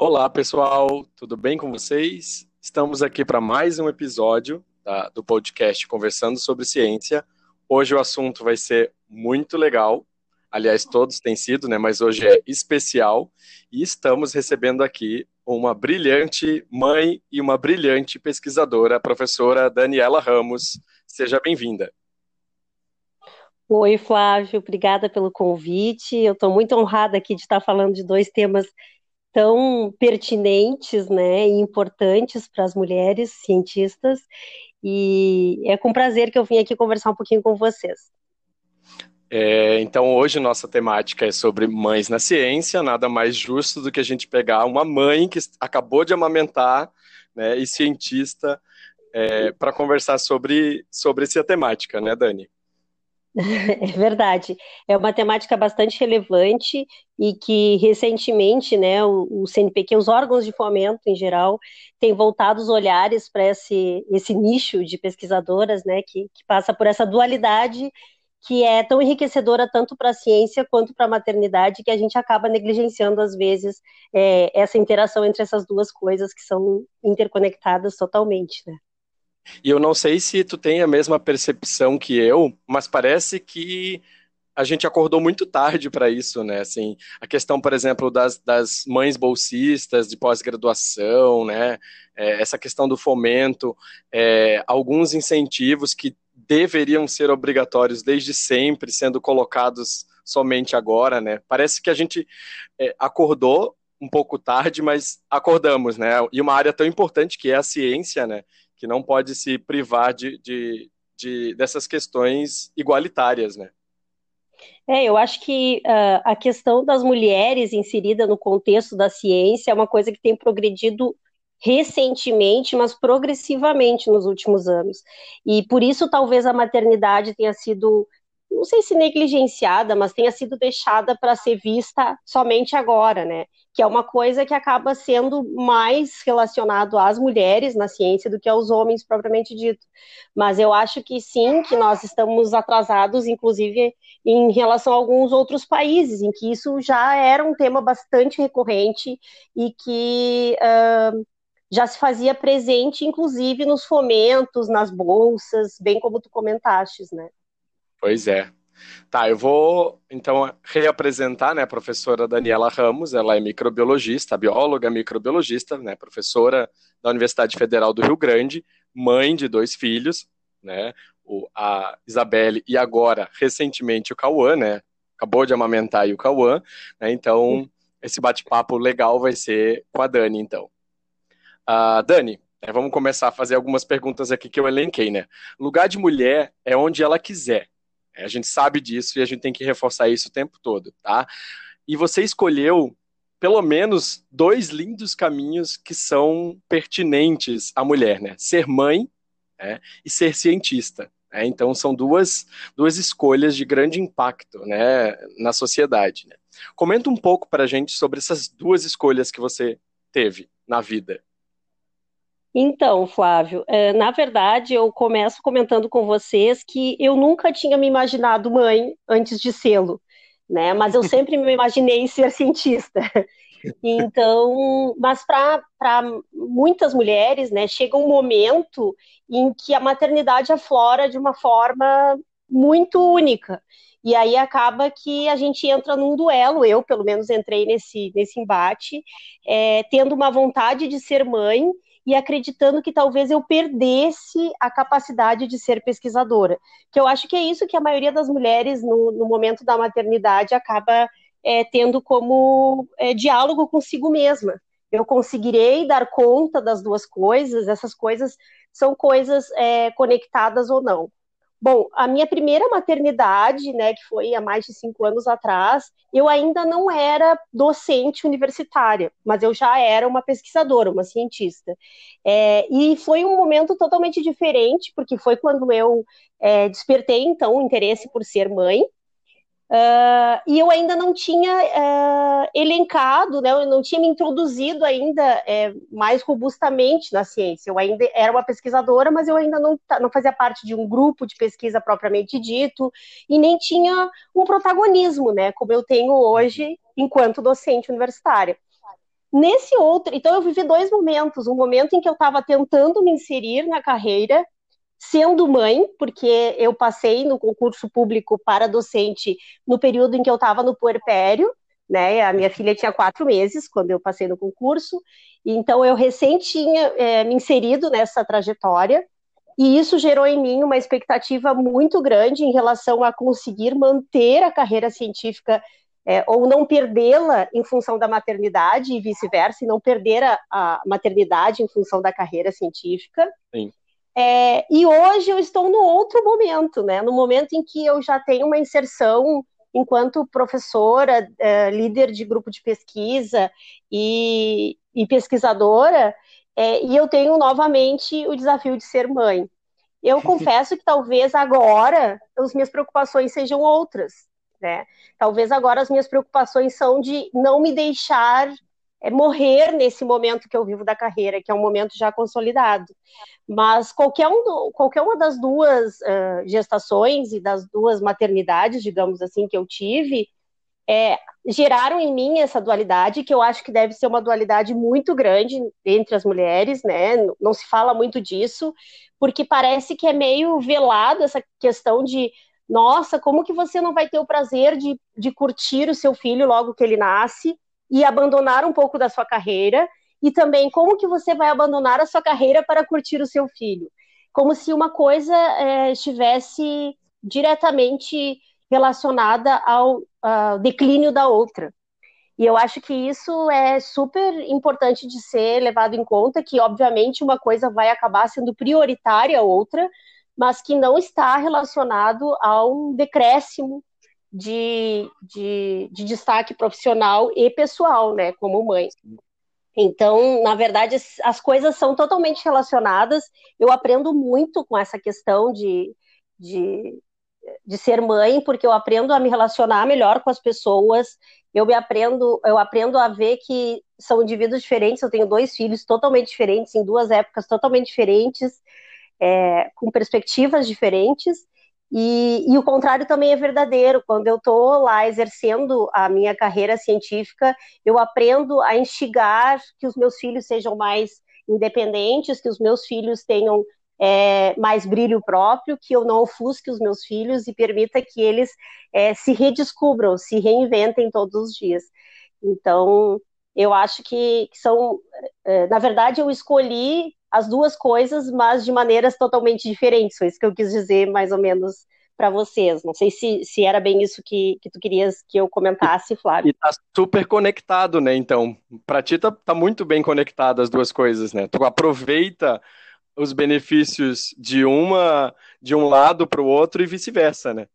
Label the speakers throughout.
Speaker 1: Olá, pessoal, tudo bem com vocês? Estamos aqui para mais um episódio do podcast Conversando sobre Ciência. Hoje o assunto vai ser muito legal. Aliás, todos têm sido, né? Mas hoje é especial e estamos recebendo aqui uma brilhante mãe e uma brilhante pesquisadora, a professora Daniela Ramos. Seja bem-vinda.
Speaker 2: Oi, Flávio, obrigada pelo convite. Eu estou muito honrada aqui de estar falando de dois temas tão pertinentes, né, e importantes para as mulheres cientistas. E é com prazer que eu vim aqui conversar um pouquinho com vocês.
Speaker 1: É, então, hoje nossa temática é sobre mães na ciência. Nada mais justo do que a gente pegar uma mãe que acabou de amamentar né, e cientista é, para conversar sobre, sobre essa temática, né, Dani?
Speaker 2: É verdade. É uma temática bastante relevante e que recentemente, né, o, o CNPq, os órgãos de fomento em geral, têm voltado os olhares para esse, esse nicho de pesquisadoras, né, que, que passa por essa dualidade que é tão enriquecedora tanto para a ciência quanto para a maternidade, que a gente acaba negligenciando às vezes é, essa interação entre essas duas coisas que são interconectadas totalmente, né?
Speaker 1: E eu não sei se tu tem a mesma percepção que eu, mas parece que a gente acordou muito tarde para isso, né? Assim, a questão, por exemplo, das, das mães bolsistas de pós-graduação, né? É, essa questão do fomento, é, alguns incentivos que deveriam ser obrigatórios desde sempre, sendo colocados somente agora, né? Parece que a gente é, acordou um pouco tarde, mas acordamos, né? E uma área tão importante que é a ciência, né? Que não pode se privar de, de, de dessas questões igualitárias, né?
Speaker 2: É, eu acho que uh, a questão das mulheres inserida no contexto da ciência é uma coisa que tem progredido recentemente, mas progressivamente nos últimos anos. E por isso talvez a maternidade tenha sido não sei se negligenciada, mas tenha sido deixada para ser vista somente agora, né? Que é uma coisa que acaba sendo mais relacionado às mulheres na ciência do que aos homens propriamente dito. Mas eu acho que sim, que nós estamos atrasados, inclusive em relação a alguns outros países, em que isso já era um tema bastante recorrente e que uh, já se fazia presente, inclusive nos fomentos, nas bolsas, bem como tu comentaste, né?
Speaker 1: Pois é. Tá, eu vou então reapresentar né, a professora Daniela Ramos, ela é microbiologista, bióloga microbiologista, né, professora da Universidade Federal do Rio Grande, mãe de dois filhos, né, o, a Isabelle e agora, recentemente, o Cauã, né, acabou de amamentar o Cauã, né, então esse bate-papo legal vai ser com a Dani, então. Uh, Dani, é, vamos começar a fazer algumas perguntas aqui que eu elenquei, né? Lugar de mulher é onde ela quiser, a gente sabe disso e a gente tem que reforçar isso o tempo todo, tá? E você escolheu pelo menos dois lindos caminhos que são pertinentes à mulher, né? Ser mãe né? e ser cientista. Né? Então são duas, duas escolhas de grande impacto né? na sociedade. Né? Comenta um pouco para a gente sobre essas duas escolhas que você teve na vida.
Speaker 2: Então, Flávio, é, na verdade, eu começo comentando com vocês que eu nunca tinha me imaginado mãe antes de sê-lo, né? Mas eu sempre me imaginei ser cientista. Então, mas para muitas mulheres, né, chega um momento em que a maternidade aflora de uma forma muito única. E aí acaba que a gente entra num duelo, eu pelo menos entrei nesse, nesse embate, é, tendo uma vontade de ser mãe e acreditando que talvez eu perdesse a capacidade de ser pesquisadora. Que eu acho que é isso que a maioria das mulheres, no, no momento da maternidade, acaba é, tendo como é, diálogo consigo mesma. Eu conseguirei dar conta das duas coisas, essas coisas são coisas é, conectadas ou não. Bom, a minha primeira maternidade, né, que foi há mais de cinco anos atrás, eu ainda não era docente universitária, mas eu já era uma pesquisadora, uma cientista. É, e foi um momento totalmente diferente, porque foi quando eu é, despertei, então, o interesse por ser mãe, Uh, e eu ainda não tinha uh, elencado, né, eu não tinha me introduzido ainda é, mais robustamente na ciência. Eu ainda era uma pesquisadora, mas eu ainda não, não fazia parte de um grupo de pesquisa propriamente dito, e nem tinha um protagonismo, né, como eu tenho hoje enquanto docente universitária. nesse outro, então eu vivi dois momentos, um momento em que eu estava tentando me inserir na carreira, sendo mãe, porque eu passei no concurso público para docente no período em que eu estava no puerpério, né? A minha filha tinha quatro meses quando eu passei no concurso, então eu recém tinha é, me inserido nessa trajetória. E isso gerou em mim uma expectativa muito grande em relação a conseguir manter a carreira científica é, ou não perdê-la em função da maternidade e vice-versa, e não perder a, a, maternidade em função da carreira científica.
Speaker 1: Sim.
Speaker 2: É, e hoje eu estou no outro momento, né? No momento em que eu já tenho uma inserção enquanto professora, é, líder de grupo de pesquisa e, e pesquisadora, é, e eu tenho novamente o desafio de ser mãe. Eu confesso que talvez agora as minhas preocupações sejam outras, né? Talvez agora as minhas preocupações são de não me deixar é, morrer nesse momento que eu vivo da carreira, que é um momento já consolidado. Mas qualquer, um, qualquer uma das duas uh, gestações e das duas maternidades, digamos assim, que eu tive, é, geraram em mim essa dualidade, que eu acho que deve ser uma dualidade muito grande entre as mulheres, né? Não se fala muito disso, porque parece que é meio velado essa questão de nossa, como que você não vai ter o prazer de, de curtir o seu filho logo que ele nasce e abandonar um pouco da sua carreira? E também como que você vai abandonar a sua carreira para curtir o seu filho? Como se uma coisa é, estivesse diretamente relacionada ao, ao declínio da outra. E eu acho que isso é super importante de ser levado em conta, que obviamente uma coisa vai acabar sendo prioritária a outra, mas que não está relacionado a um decréscimo de, de, de destaque profissional e pessoal, né, como mãe. Então, na verdade, as coisas são totalmente relacionadas. Eu aprendo muito com essa questão de, de, de ser mãe, porque eu aprendo a me relacionar melhor com as pessoas. Eu me aprendo, eu aprendo a ver que são indivíduos diferentes. Eu tenho dois filhos totalmente diferentes, em duas épocas totalmente diferentes é, com perspectivas diferentes. E, e, o contrário também é verdadeiro. Quando eu estou lá exercendo a minha carreira científica, eu aprendo a instigar que os meus filhos sejam mais independentes, que os meus filhos tenham é, mais brilho próprio, que eu não ofusque os meus filhos e permita que eles é, se redescubram, se reinventem todos os dias. Então, eu acho que, que são. É, na verdade, eu escolhi as duas coisas, mas de maneiras totalmente diferentes. Foi isso que eu quis dizer, mais ou menos, para vocês. Não sei se, se era bem isso que, que tu querias que eu comentasse, Flávio.
Speaker 1: E tá super conectado, né? Então, para ti tá, tá muito bem conectado as duas coisas, né? Tu aproveita os benefícios de uma de um lado para o outro e vice-versa, né?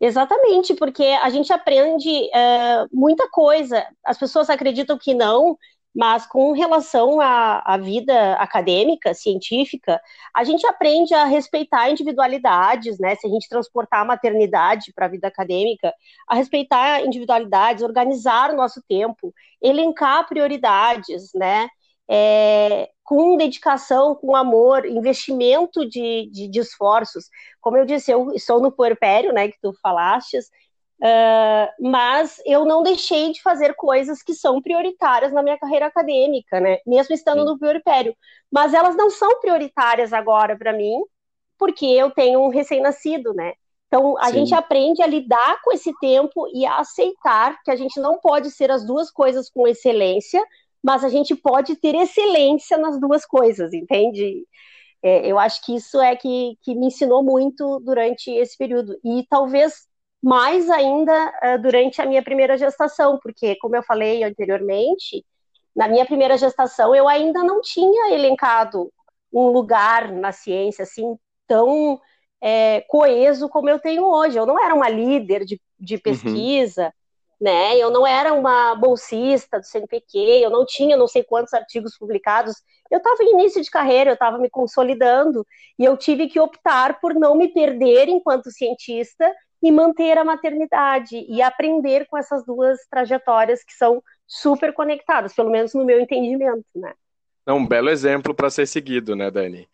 Speaker 2: Exatamente, porque a gente aprende uh, muita coisa. As pessoas acreditam que não, mas com relação à, à, vida acadêmica, científica, a gente aprende a respeitar individualidades, né? Se a gente transportar a maternidade para a vida acadêmica, a respeitar individualidades, organizar o nosso tempo, elencar prioridades, né? É, com dedicação, com amor, investimento de, de, de, esforços. Como eu disse, eu estou no puerpério, né, que tu falastes, Uh, mas eu não deixei de fazer coisas que são prioritárias na minha carreira acadêmica, né? Mesmo estando Sim. no puerpério. Mas elas não são prioritárias agora para mim, porque eu tenho um recém-nascido, né? Então a Sim. gente aprende a lidar com esse tempo e a aceitar que a gente não pode ser as duas coisas com excelência, mas a gente pode ter excelência nas duas coisas, entende? É, eu acho que isso é que, que me ensinou muito durante esse período. E talvez mais ainda uh, durante a minha primeira gestação, porque, como eu falei anteriormente, na minha primeira gestação eu ainda não tinha elencado um lugar na ciência assim tão é, coeso como eu tenho hoje. Eu não era uma líder de, de uhum. pesquisa, uhum. né? Eu não era uma bolsista do CNPq, eu não tinha não sei quantos artigos publicados. Eu estava em início de carreira, eu estava me consolidando e eu tive que optar por não me perder enquanto cientista e manter a maternidade e aprender com essas duas trajetórias que são super conectadas, pelo menos no meu entendimento, né?
Speaker 1: É um belo exemplo para ser seguido, né, Dani?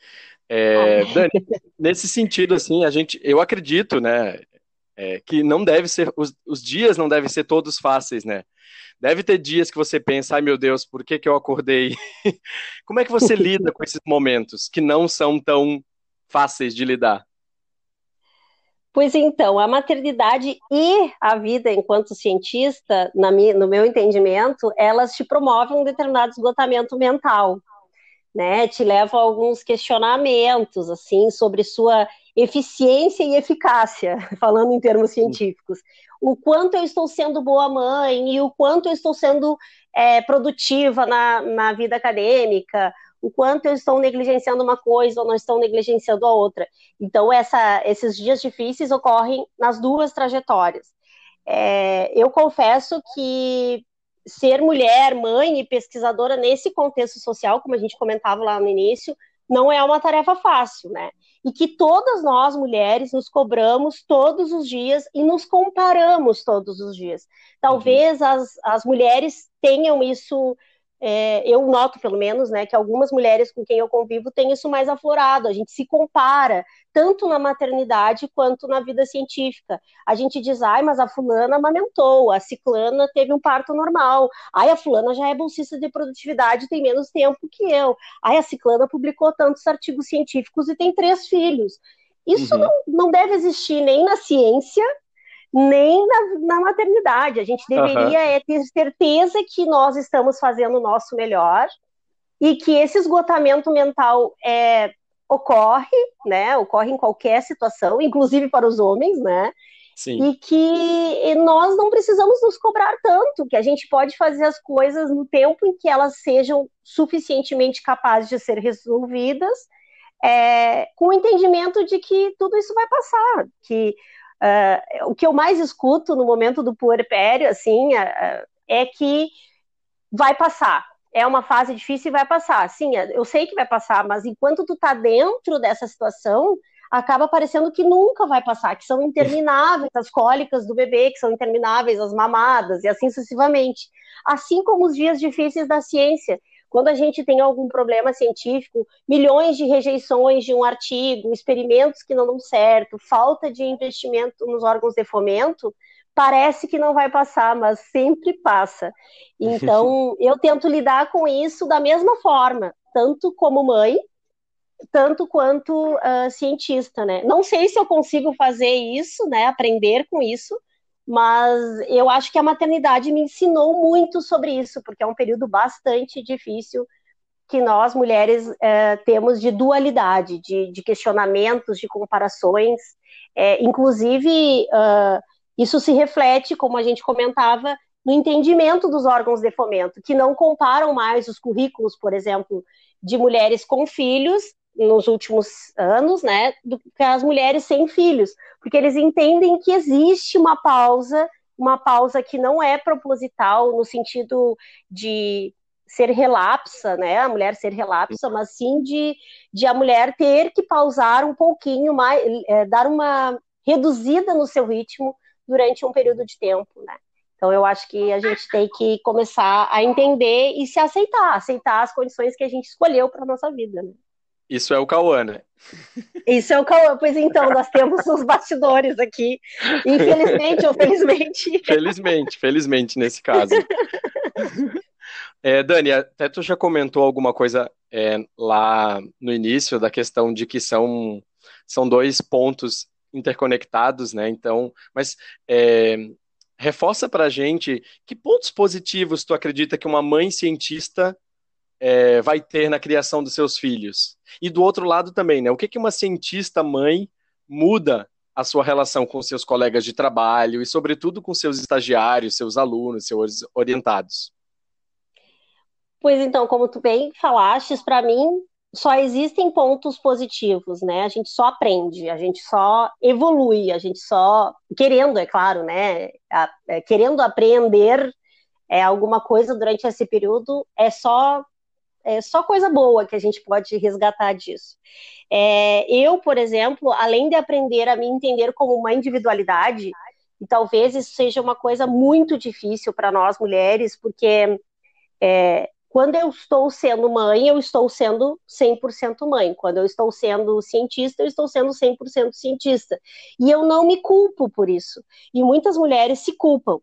Speaker 1: É, Dani, nesse sentido, assim, a gente, eu acredito, né, É, que não deve ser, os, os dias não devem ser todos fáceis, né? Deve ter dias que você pensa, ai meu Deus, por que, que eu acordei? Como é que você lida com esses momentos que não são tão fáceis de lidar?
Speaker 2: Pois então, a maternidade e a vida enquanto cientista, minha, no meu entendimento, elas te promovem um determinado esgotamento mental, né? Te levam a alguns questionamentos, assim, sobre sua eficiência e eficácia, falando em termos científicos. O quanto eu estou sendo boa mãe e o quanto eu estou sendo é, produtiva na, na vida acadêmica, o quanto eu estou negligenciando uma coisa ou não estou negligenciando a outra. Então, essa, esses dias difíceis ocorrem nas duas trajetórias. É, eu confesso que ser mulher, mãe e pesquisadora nesse contexto social, como a gente comentava lá no início, não é uma tarefa fácil, né? E que todas nós, mulheres, nos cobramos todos os dias e nos comparamos todos os dias. Talvez uhum. as, as mulheres tenham isso é, eu noto, pelo menos, né, que algumas mulheres com quem eu convivo têm isso mais aflorado. A gente se compara, tanto na maternidade quanto na vida científica. A gente diz, ai, mas a fulana amamentou, a ciclana teve um parto normal, ai, a fulana já é bolsista de produtividade e tem menos tempo que eu, ai, a ciclana publicou tantos artigos científicos e tem três filhos. Isso uhum. não, não deve existir nem na ciência, nem na, na maternidade. A gente deveria uhum. é, ter certeza que nós estamos fazendo o nosso melhor e que esse esgotamento mental é, ocorre, né? Ocorre em qualquer situação, inclusive para os homens, né? Sim. E que nós não precisamos nos cobrar tanto, que a gente pode fazer as coisas no tempo em que elas sejam suficientemente capazes de ser resolvidas, é, com o entendimento de que tudo isso vai passar, que Uh, o que eu mais escuto no momento do puerpério, assim, uh, é que vai passar. É uma fase difícil e vai passar. Sim, eu sei que vai passar, mas enquanto tu tá dentro dessa situação, acaba parecendo que nunca vai passar, que são intermináveis as cólicas do bebê, que são intermináveis as mamadas e assim sucessivamente. Assim como os dias difíceis da ciência, quando a gente tem algum problema científico, milhões de rejeições de um artigo, experimentos que não dão certo, falta de investimento nos órgãos de fomento, parece que não vai passar, mas sempre passa. Então, eu tento lidar com isso da mesma forma, tanto como mãe, tanto quanto uh, cientista, né? Não sei se eu consigo fazer isso, né? Aprender com isso, mas eu acho que a maternidade me ensinou muito sobre isso, porque é um período bastante difícil que nós mulheres é, temos de dualidade, de, de, questionamentos, de comparações. É, inclusive, uh, isso se reflete, como a gente comentava, no entendimento dos órgãos de fomento, que não comparam mais os currículos, por exemplo, de mulheres com filhos nos últimos anos, né, do que as mulheres sem filhos, porque eles entendem que existe uma pausa, uma pausa que não é proposital no sentido de ser relapsa, né, a mulher ser relapsa, mas sim de, de a mulher ter que pausar um pouquinho mais, é, dar uma reduzida no seu ritmo durante um período de tempo, né. Então eu acho que a gente tem que começar a entender e se aceitar, aceitar as condições que a gente escolheu para nossa vida, né.
Speaker 1: Isso é o Cauã, né?
Speaker 2: Isso é o Cauã, pois então, nós temos os bastidores aqui. Infelizmente ou felizmente.
Speaker 1: Felizmente, felizmente nesse caso. É, Dani, até tu já comentou alguma coisa é, lá no início da questão de que são, são dois pontos interconectados, né? Então, mas é, reforça para a gente que pontos positivos tu acredita que uma mãe cientista é, vai ter na criação dos seus filhos. E do outro lado também, né? O que, que uma cientista mãe muda a sua relação com seus colegas de trabalho e, sobretudo, com seus estagiários, seus alunos, seus orientados?
Speaker 2: Pois então, como tu bem falaste, para mim só existem pontos positivos, né? A gente só aprende, a gente só evolui, a gente só querendo, é claro, né? É, querendo aprender é alguma coisa durante esse período é só é só coisa boa que a gente pode resgatar disso. É, eu, por exemplo, além de aprender a me entender como uma individualidade, e talvez isso seja uma coisa muito difícil para nós mulheres, porque é, quando eu estou sendo mãe, eu estou sendo 100% mãe. Quando eu estou sendo cientista, eu estou sendo 100% cientista. E eu não me culpo por isso. E muitas mulheres se culpam.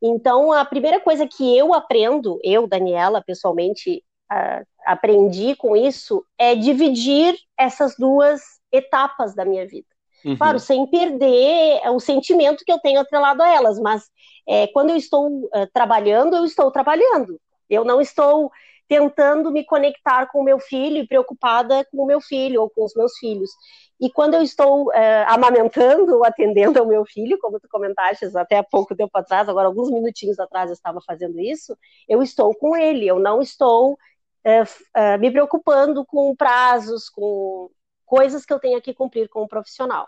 Speaker 2: Então, a primeira coisa que eu aprendo, eu, Daniela, pessoalmente, uh, aprendi com isso, é dividir essas duas etapas da minha vida. Uhum. Claro, sem perder o sentimento que eu tenho atrelado a elas, mas é, quando eu estou uh, trabalhando, eu estou trabalhando. Eu não estou tentando me conectar com o meu filho e preocupada com o meu filho ou com os meus filhos. E quando eu estou é, amamentando ou atendendo ao meu filho, como tu comentaste até há pouco tempo atrás, agora alguns minutinhos atrás eu estava fazendo isso, eu estou com ele, eu não estou é, é, me preocupando com prazos, com coisas que eu tenho que cumprir como profissional.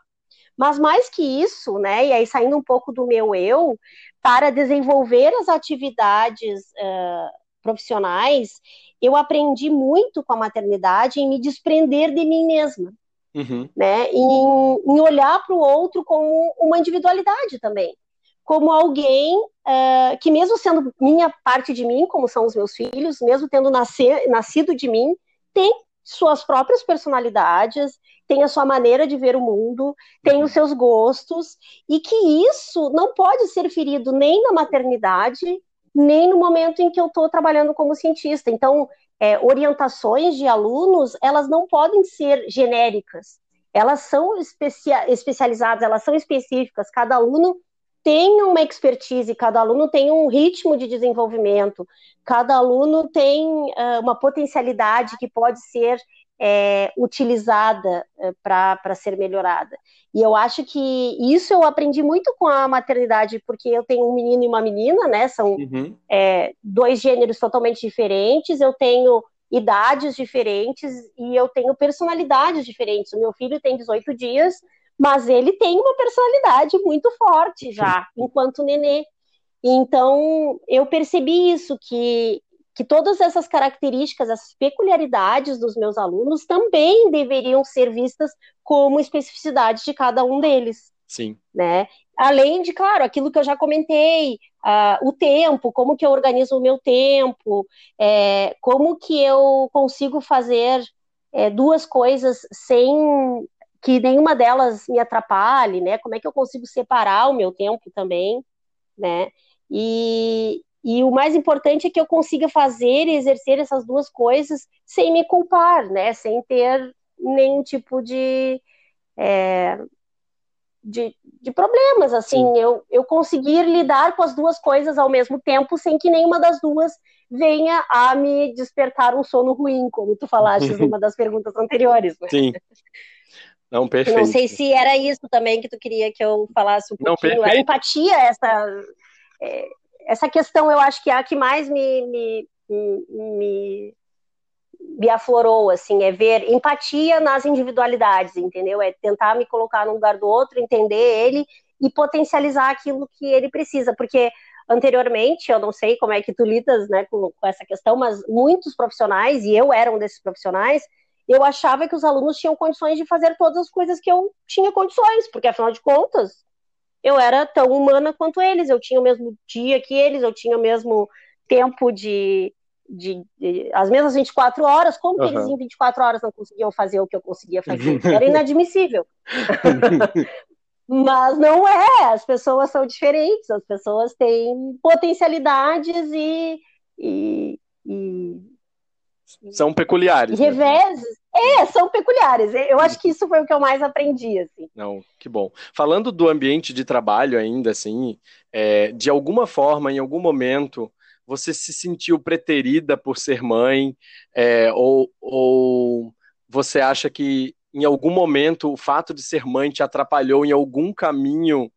Speaker 2: Mas mais que isso, né, e aí saindo um pouco do meu eu, para desenvolver as atividades uh, profissionais, eu aprendi muito com a maternidade em me desprender de mim mesma. Uhum. Né? Em, em olhar para o outro como uma individualidade também. Como alguém uh, que, mesmo sendo minha parte de mim, como são os meus filhos, mesmo tendo nascer, nascido de mim, tem suas próprias personalidades, tem a sua maneira de ver o mundo, tem os seus gostos, e que isso não pode ser ferido nem na maternidade, nem no momento em que eu estou trabalhando como cientista. Então, é, orientações de alunos, elas não podem ser genéricas. Elas são especia especializadas, elas são específicas. Cada aluno tem uma expertise, cada aluno tem um ritmo de desenvolvimento, cada aluno tem uh, uma potencialidade que pode ser é, utilizada é, para ser melhorada. E eu acho que isso eu aprendi muito com a maternidade, porque eu tenho um menino e uma menina, né? São uhum. é, dois gêneros totalmente diferentes, eu tenho idades diferentes e eu tenho personalidades diferentes. O meu filho tem 18 dias, mas ele tem uma personalidade muito forte já, enquanto nenê. Então, eu percebi isso, que que todas essas características, essas peculiaridades dos meus alunos também deveriam ser vistas como especificidades de cada um deles.
Speaker 1: Sim.
Speaker 2: Né? Além de, claro, aquilo que eu já comentei, uh, o tempo, como que eu organizo o meu tempo, é, como que eu consigo fazer é, duas coisas sem que nenhuma delas me atrapalhe, né? Como é que eu consigo separar o meu tempo também, né? E, e o mais importante é que eu consiga fazer e exercer essas duas coisas sem me culpar, né? Sem ter nenhum tipo de, é, de, de, problemas, assim, eu, eu conseguir lidar com as duas coisas ao mesmo tempo sem que nenhuma das duas venha a me despertar um sono ruim, como tu falaste numa das perguntas anteriores. Né?
Speaker 1: Sim. Não, perfeito.
Speaker 2: Não sei se era isso também que tu queria que eu falasse um pouquinho. Não, a empatia, essa... É, essa questão eu acho que é a que mais me, me, me, me aflorou, assim, é ver empatia nas individualidades, entendeu? É tentar me colocar no lugar do outro, entender ele e potencializar aquilo que ele precisa, porque anteriormente, eu não sei como é que tu lidas né, com, com essa questão, mas muitos profissionais, e eu era um desses profissionais, eu achava que os alunos tinham condições de fazer todas as coisas que eu tinha condições, porque afinal de contas, eu era tão humana quanto eles, eu tinha o mesmo dia que eles, eu tinha o mesmo tempo de, de, de as mesmas 24 horas, como uhum. que eles em 24 horas não conseguiam fazer o que eu conseguia fazer? Era inadmissível. Mas não é, as pessoas são diferentes, as pessoas têm potencialidades e, e, e
Speaker 1: são peculiares.
Speaker 2: Né? Reveses. Né? É, são peculiares. Eu acho que isso foi o que eu mais aprendi, assim.
Speaker 1: Não, que bom. Falando do ambiente de trabalho ainda, assim, é, de alguma forma, em algum momento, você se sentiu preterida por ser mãe, é, ou, ou você acha que em algum momento o fato de ser mãe te atrapalhou em algum caminho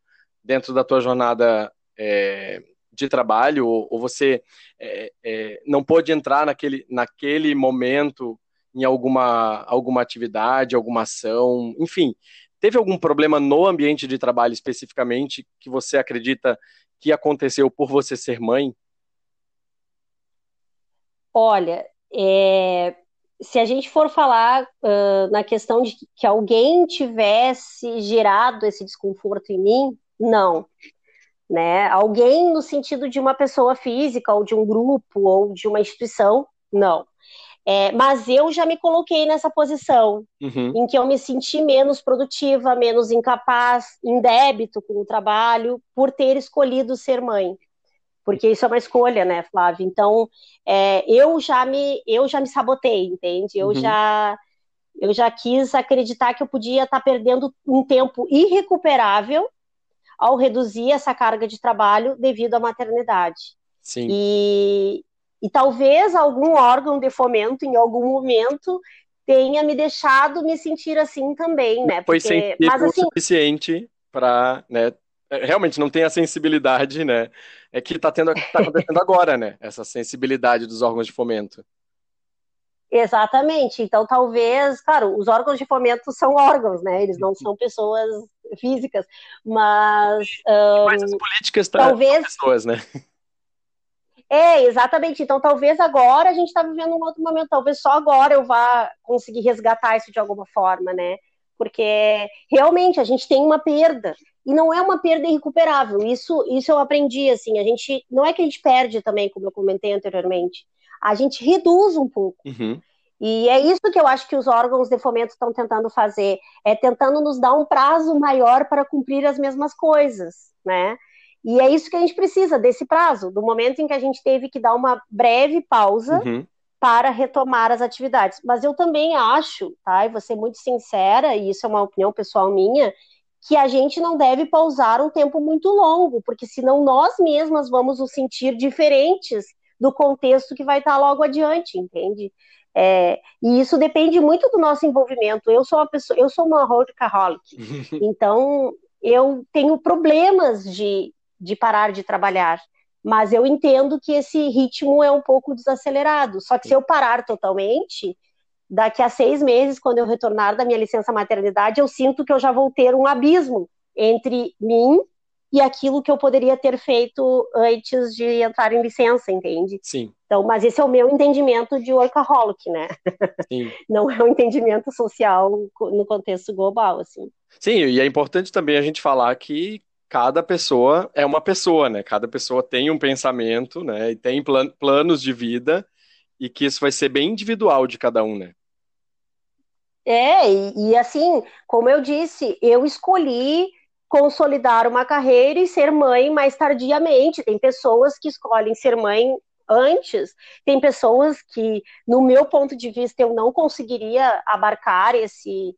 Speaker 1: dentro da tua jornada é, de trabalho, ou, ou você é, é, não pôde entrar naquele, naquele momento em alguma, alguma atividade, alguma ação, enfim. Teve algum problema no ambiente de trabalho especificamente que você acredita que aconteceu por você ser mãe?
Speaker 2: Olha, é, se a gente for falar uh, na questão de que alguém tivesse gerado esse desconforto em mim, não né? Alguém no sentido de uma pessoa física ou de um grupo ou de uma instituição, não. É, mas eu já me coloquei nessa posição uhum. em que eu me senti menos produtiva, menos incapaz, em débito com o trabalho, por ter escolhido ser mãe. Porque isso é uma escolha, né, Flávio? Então, é, eu já me eu já me sabotei, entende? Eu uhum. já eu já quis acreditar que eu podia estar perdendo um tempo irrecuperável ao reduzir essa carga de trabalho devido à maternidade.
Speaker 1: Sim.
Speaker 2: E, e talvez algum órgão de fomento, em algum momento, tenha me deixado me sentir assim também, né?
Speaker 1: Porque, Foi mas, assim, o suficiente para, né? É, realmente não tem a sensibilidade, né? É que está tendo, tá acontecendo agora, né? Essa sensibilidade dos órgãos de fomento.
Speaker 2: Exatamente. Então, talvez, claro, os órgãos de fomento são órgãos, né? Eles não são pessoas físicas, mas. Um,
Speaker 1: mas as políticas talvez... são pessoas, né?
Speaker 2: É, exatamente. Então, talvez agora a gente está vivendo um outro momento. Talvez só agora eu vá conseguir resgatar isso de alguma forma, né? Porque realmente a gente tem uma perda e não é uma perda irrecuperável. Isso, isso eu aprendi assim. A gente não é que a gente perde também, como eu comentei anteriormente. A gente reduz um pouco.
Speaker 1: Uhum.
Speaker 2: E é isso que eu acho que os órgãos de fomento estão tentando fazer, é tentando nos dar um prazo maior para cumprir as mesmas coisas, né? E é isso que a gente precisa, desse prazo, do momento em que a gente teve que dar uma breve pausa uhum. para retomar as atividades. Mas eu também acho, tá? E vou ser muito sincera, e isso é uma opinião pessoal minha, que a gente não deve pausar um tempo muito longo, porque senão nós mesmas vamos nos sentir diferentes do contexto que vai estar logo adiante, entende? É, e isso depende muito do nosso envolvimento. Eu sou uma pessoa, eu sou uma workaholic, então eu tenho problemas de de parar de trabalhar. Mas eu entendo que esse ritmo é um pouco desacelerado. Só que se eu parar totalmente, daqui a seis meses, quando eu retornar da minha licença maternidade, eu sinto que eu já vou ter um abismo entre mim e aquilo que eu poderia ter feito antes de entrar em licença, entende?
Speaker 1: Sim.
Speaker 2: Então, mas esse é o meu entendimento de workaholic, né?
Speaker 1: Sim.
Speaker 2: Não é um entendimento social no contexto global, assim.
Speaker 1: Sim, e é importante também a gente falar que cada pessoa é uma pessoa, né? Cada pessoa tem um pensamento, né? E tem plan planos de vida e que isso vai ser bem individual de cada um, né?
Speaker 2: É, e, e assim, como eu disse, eu escolhi consolidar uma carreira e ser mãe mais tardiamente. Tem pessoas que escolhem ser mãe antes, tem pessoas que, no meu ponto de vista, eu não conseguiria abarcar esse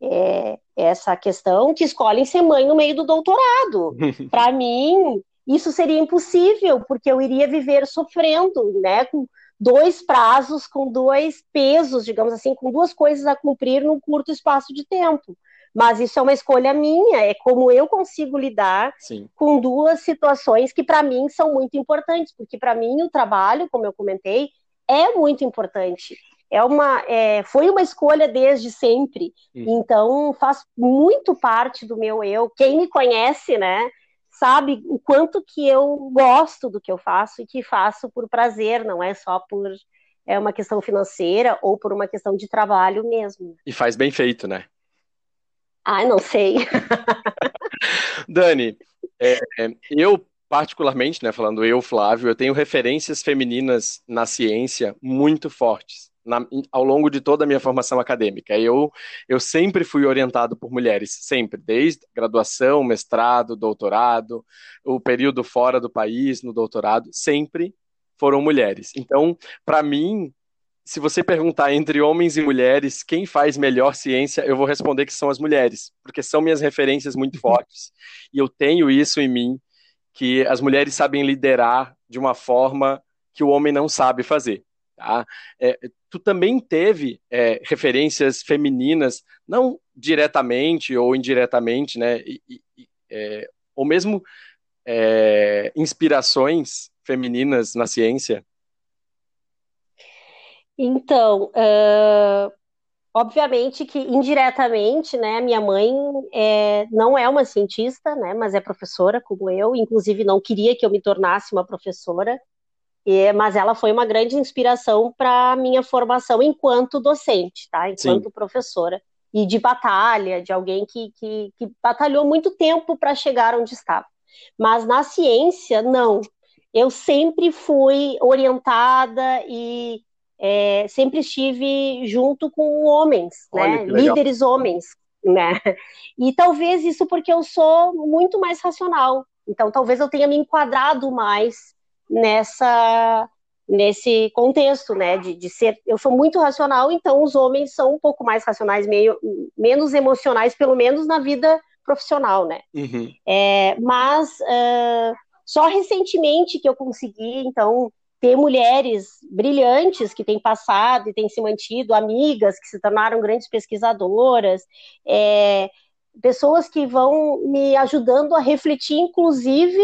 Speaker 2: é, essa questão que escolhem ser mãe no meio do doutorado. Para mim, isso seria impossível, porque eu iria viver sofrendo, né, com dois prazos, com dois pesos, digamos assim, com duas coisas a cumprir num curto espaço de tempo. Mas isso é uma escolha minha, é como eu consigo lidar
Speaker 1: Sim.
Speaker 2: com duas situações que para mim são muito importantes, porque para mim o trabalho, como eu comentei, é muito importante é uma, é, foi uma escolha desde sempre. Hum. Então faz muito parte do meu eu. Quem me conhece, né, sabe o quanto que eu gosto do que eu faço e que faço por prazer, não é só por é uma questão financeira ou por uma questão de trabalho mesmo.
Speaker 1: E faz bem feito, né?
Speaker 2: Ah, não sei.
Speaker 1: Dani, é, eu particularmente, né, falando eu, Flávio, eu tenho referências femininas na ciência muito fortes na, ao longo de toda a minha formação acadêmica. Eu, eu sempre fui orientado por mulheres, sempre, desde graduação, mestrado, doutorado, o período fora do país, no doutorado, sempre foram mulheres. Então, para mim, se você perguntar entre homens e mulheres quem faz melhor ciência, eu vou responder que são as mulheres, porque são minhas referências muito fortes. E eu tenho isso em mim, que as mulheres sabem liderar de uma forma que o homem não sabe fazer. Tá? É, tu também teve é, referências femininas, não diretamente ou indiretamente, né? E, e, é, ou mesmo é, inspirações femininas na ciência?
Speaker 2: Então, uh, obviamente que indiretamente, né, minha mãe é, não é uma cientista, né, mas é professora como eu, inclusive não queria que eu me tornasse uma professora, e, mas ela foi uma grande inspiração para a minha formação enquanto docente, tá? Enquanto Sim. professora. E de batalha, de alguém que, que, que batalhou muito tempo para chegar onde estava. Mas na ciência, não. Eu sempre fui orientada e é, sempre estive junto com homens, né? Líderes homens, né? E talvez isso porque eu sou muito mais racional. Então, talvez eu tenha me enquadrado mais nessa nesse contexto, né, de, de, ser, eu sou muito racional, então os homens são um pouco mais racionais, meio menos emocionais, pelo menos na vida profissional, né. Uhum. É, mas uh, só recentemente que eu consegui, então, ter mulheres brilhantes que têm passado e têm se mantido, amigas que se tornaram grandes pesquisadoras, é, pessoas que vão me ajudando a refletir, inclusive,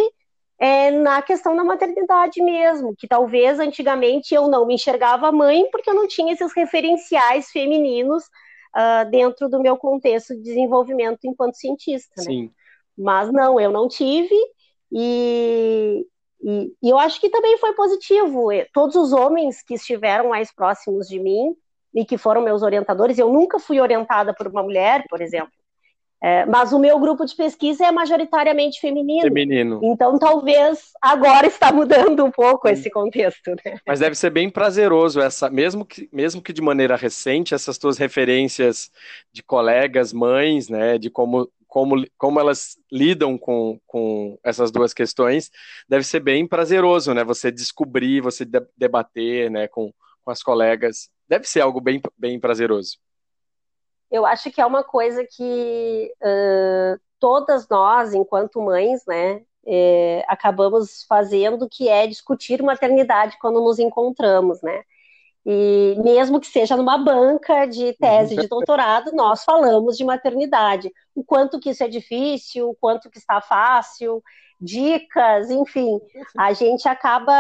Speaker 2: é, na questão da maternidade mesmo, que talvez antigamente eu não me enxergava mãe porque eu não tinha esses referenciais femininos uh, dentro do meu contexto de desenvolvimento enquanto cientista. Né? Mas não, eu não tive, e, e, e, eu acho que também foi positivo. Todos os homens que estiveram mais próximos de mim e que foram meus orientadores, eu nunca fui orientada por uma mulher, por exemplo. É, mas o meu grupo de pesquisa é majoritariamente feminino. Feminino. Então, talvez agora está mudando um pouco Sim. esse contexto. Né?
Speaker 1: Mas deve ser bem prazeroso essa, mesmo que, mesmo que de maneira recente, essas tuas referências de colegas, mães, né, de como como, como elas lidam com, com essas duas questões, deve ser bem prazeroso, né? Você descobrir, você debater, né, com, com as colegas. Deve ser algo bem, bem prazeroso.
Speaker 2: Eu acho que é uma coisa que uh, todas nós, enquanto mães, né, é, acabamos fazendo, que é discutir maternidade quando nos encontramos, né? E mesmo que seja numa banca de tese de doutorado, nós falamos de maternidade. O quanto que isso é difícil, o quanto que está fácil, dicas, enfim. A gente acaba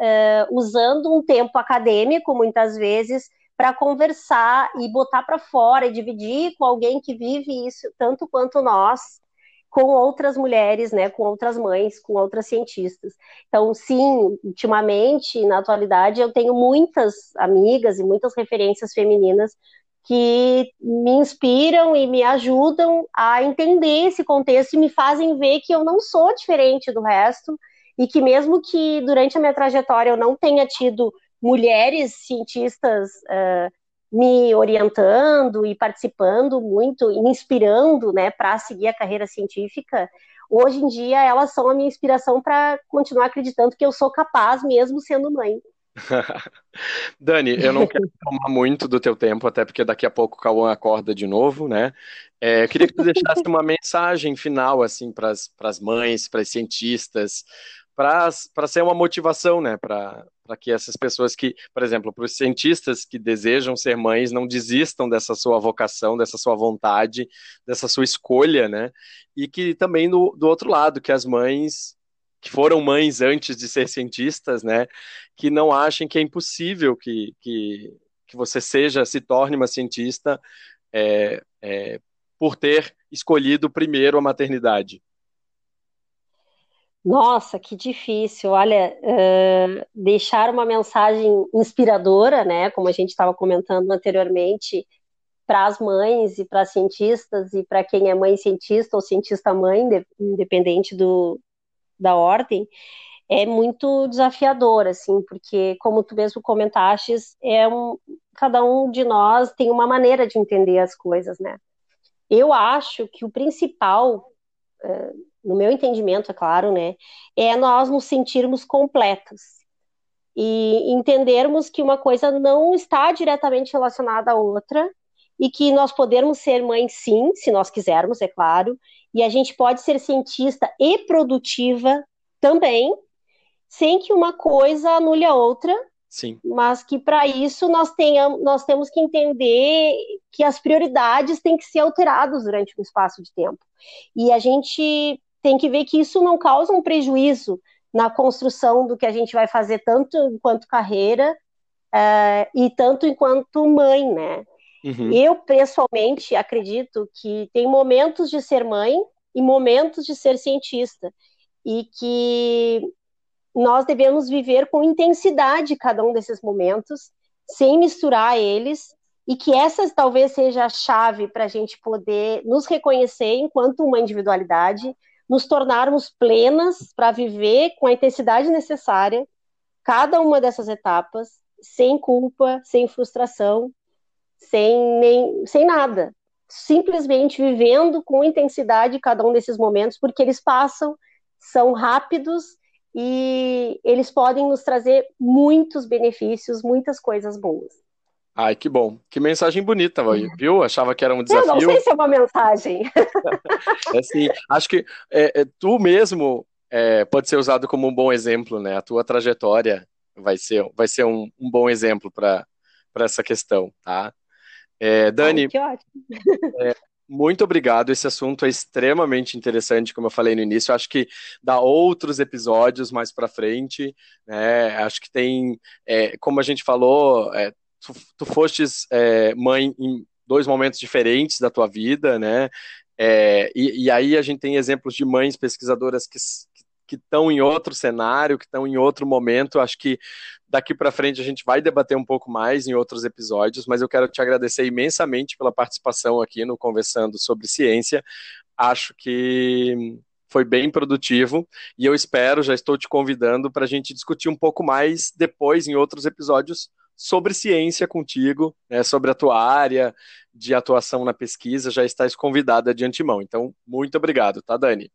Speaker 2: é, usando um tempo acadêmico, muitas vezes, para conversar e botar para fora e dividir com alguém que vive isso tanto quanto nós com outras mulheres, né, com outras mães, com outras cientistas. Então, sim, ultimamente, na atualidade, eu tenho muitas amigas e muitas referências femininas que me inspiram e me ajudam a entender esse contexto e me fazem ver que eu não sou diferente do resto e que mesmo que durante a minha trajetória eu não tenha tido mulheres cientistas uh, me orientando e participando muito, inspirando, né, para seguir a carreira científica, hoje em dia elas são a minha inspiração para continuar acreditando que eu sou capaz mesmo sendo mãe.
Speaker 1: Dani, eu não quero tomar muito do teu tempo, até porque daqui a pouco o Cauã acorda de novo, né? É, eu queria que tu deixasse uma mensagem final, assim, para as mães, para as cientistas, para ser uma motivação, né, para que essas pessoas que, por exemplo, para os cientistas que desejam ser mães, não desistam dessa sua vocação, dessa sua vontade, dessa sua escolha, né, e que também do, do outro lado, que as mães que foram mães antes de ser cientistas, né, que não achem que é impossível que, que, que você seja, se torne uma cientista é, é, por ter escolhido primeiro a maternidade.
Speaker 2: Nossa, que difícil. Olha, uh, deixar uma mensagem inspiradora, né? Como a gente estava comentando anteriormente, para as mães e para cientistas e para quem é mãe cientista ou cientista mãe, independente do, da ordem, é muito desafiador, assim, porque como tu mesmo comentaste, é um, cada um de nós tem uma maneira de entender as coisas, né? Eu acho que o principal uh, no meu entendimento, é claro, né, é nós nos sentirmos completos e entendermos que uma coisa não está diretamente relacionada à outra e que nós podemos ser mãe sim, se nós quisermos, é claro, e a gente pode ser cientista e produtiva também, sem que uma coisa anule a outra, Sim. Mas que para isso nós, tenhamos, nós temos que entender que as prioridades têm que ser alteradas durante um espaço de tempo. E a gente tem que ver que isso não causa um prejuízo na construção do que a gente vai fazer, tanto enquanto carreira uh, e tanto enquanto mãe, né? Uhum. Eu, pessoalmente, acredito que tem momentos de ser mãe e momentos de ser cientista, e que nós devemos viver com intensidade cada um desses momentos, sem misturar eles, e que essa talvez seja a chave para a gente poder nos reconhecer enquanto uma individualidade, nos tornarmos plenas para viver com a intensidade necessária cada uma dessas etapas sem culpa, sem frustração, sem, nem, sem nada. Simplesmente vivendo com intensidade cada um desses momentos, porque eles passam, são rápidos e eles podem nos trazer muitos benefícios, muitas coisas boas.
Speaker 1: Ai, que bom. Que mensagem bonita, viu? Achava que era um desafio. Eu
Speaker 2: não sei se é uma mensagem.
Speaker 1: é sim. Acho que é, é, tu mesmo é, pode ser usado como um bom exemplo, né? A tua trajetória vai ser, vai ser um, um bom exemplo para essa questão, tá? É, Dani, Ai, que ótimo. É, muito obrigado. Esse assunto é extremamente interessante, como eu falei no início. Acho que dá outros episódios mais para frente. Né? Acho que tem, é, como a gente falou, tu, tu fostes é, mãe em dois momentos diferentes da tua vida, né? É, e, e, aí a gente tem exemplos de mães pesquisadoras que que estão em outro cenário, que estão em outro momento. Acho que daqui para frente a gente vai debater um pouco mais em outros episódios, mas eu quero te agradecer imensamente pela participação aqui no Conversando sobre Ciência. Acho que foi bem produtivo e eu espero, já estou te convidando para a gente discutir um pouco mais depois em outros episódios sobre ciência contigo, né, sobre a tua área de atuação na pesquisa, já estás convidada de antemão. Então, muito obrigado, tá, Dani?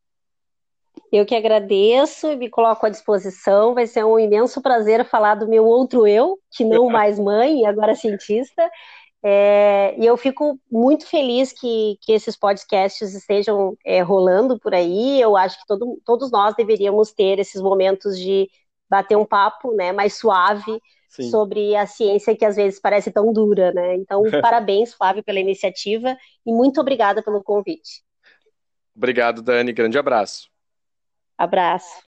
Speaker 2: Eu que agradeço e me coloco à disposição. Vai ser um imenso prazer falar do meu outro eu, que não mais mãe e agora cientista. É, e eu fico muito feliz que, que esses podcasts estejam é, rolando por aí. Eu acho que todo, todos nós deveríamos ter esses momentos de bater um papo né, mais suave Sim. sobre a ciência que às vezes parece tão dura. Né? Então, parabéns, Flávio, pela iniciativa e muito obrigada pelo convite.
Speaker 1: Obrigado, Dani. Grande abraço.
Speaker 2: Abraço.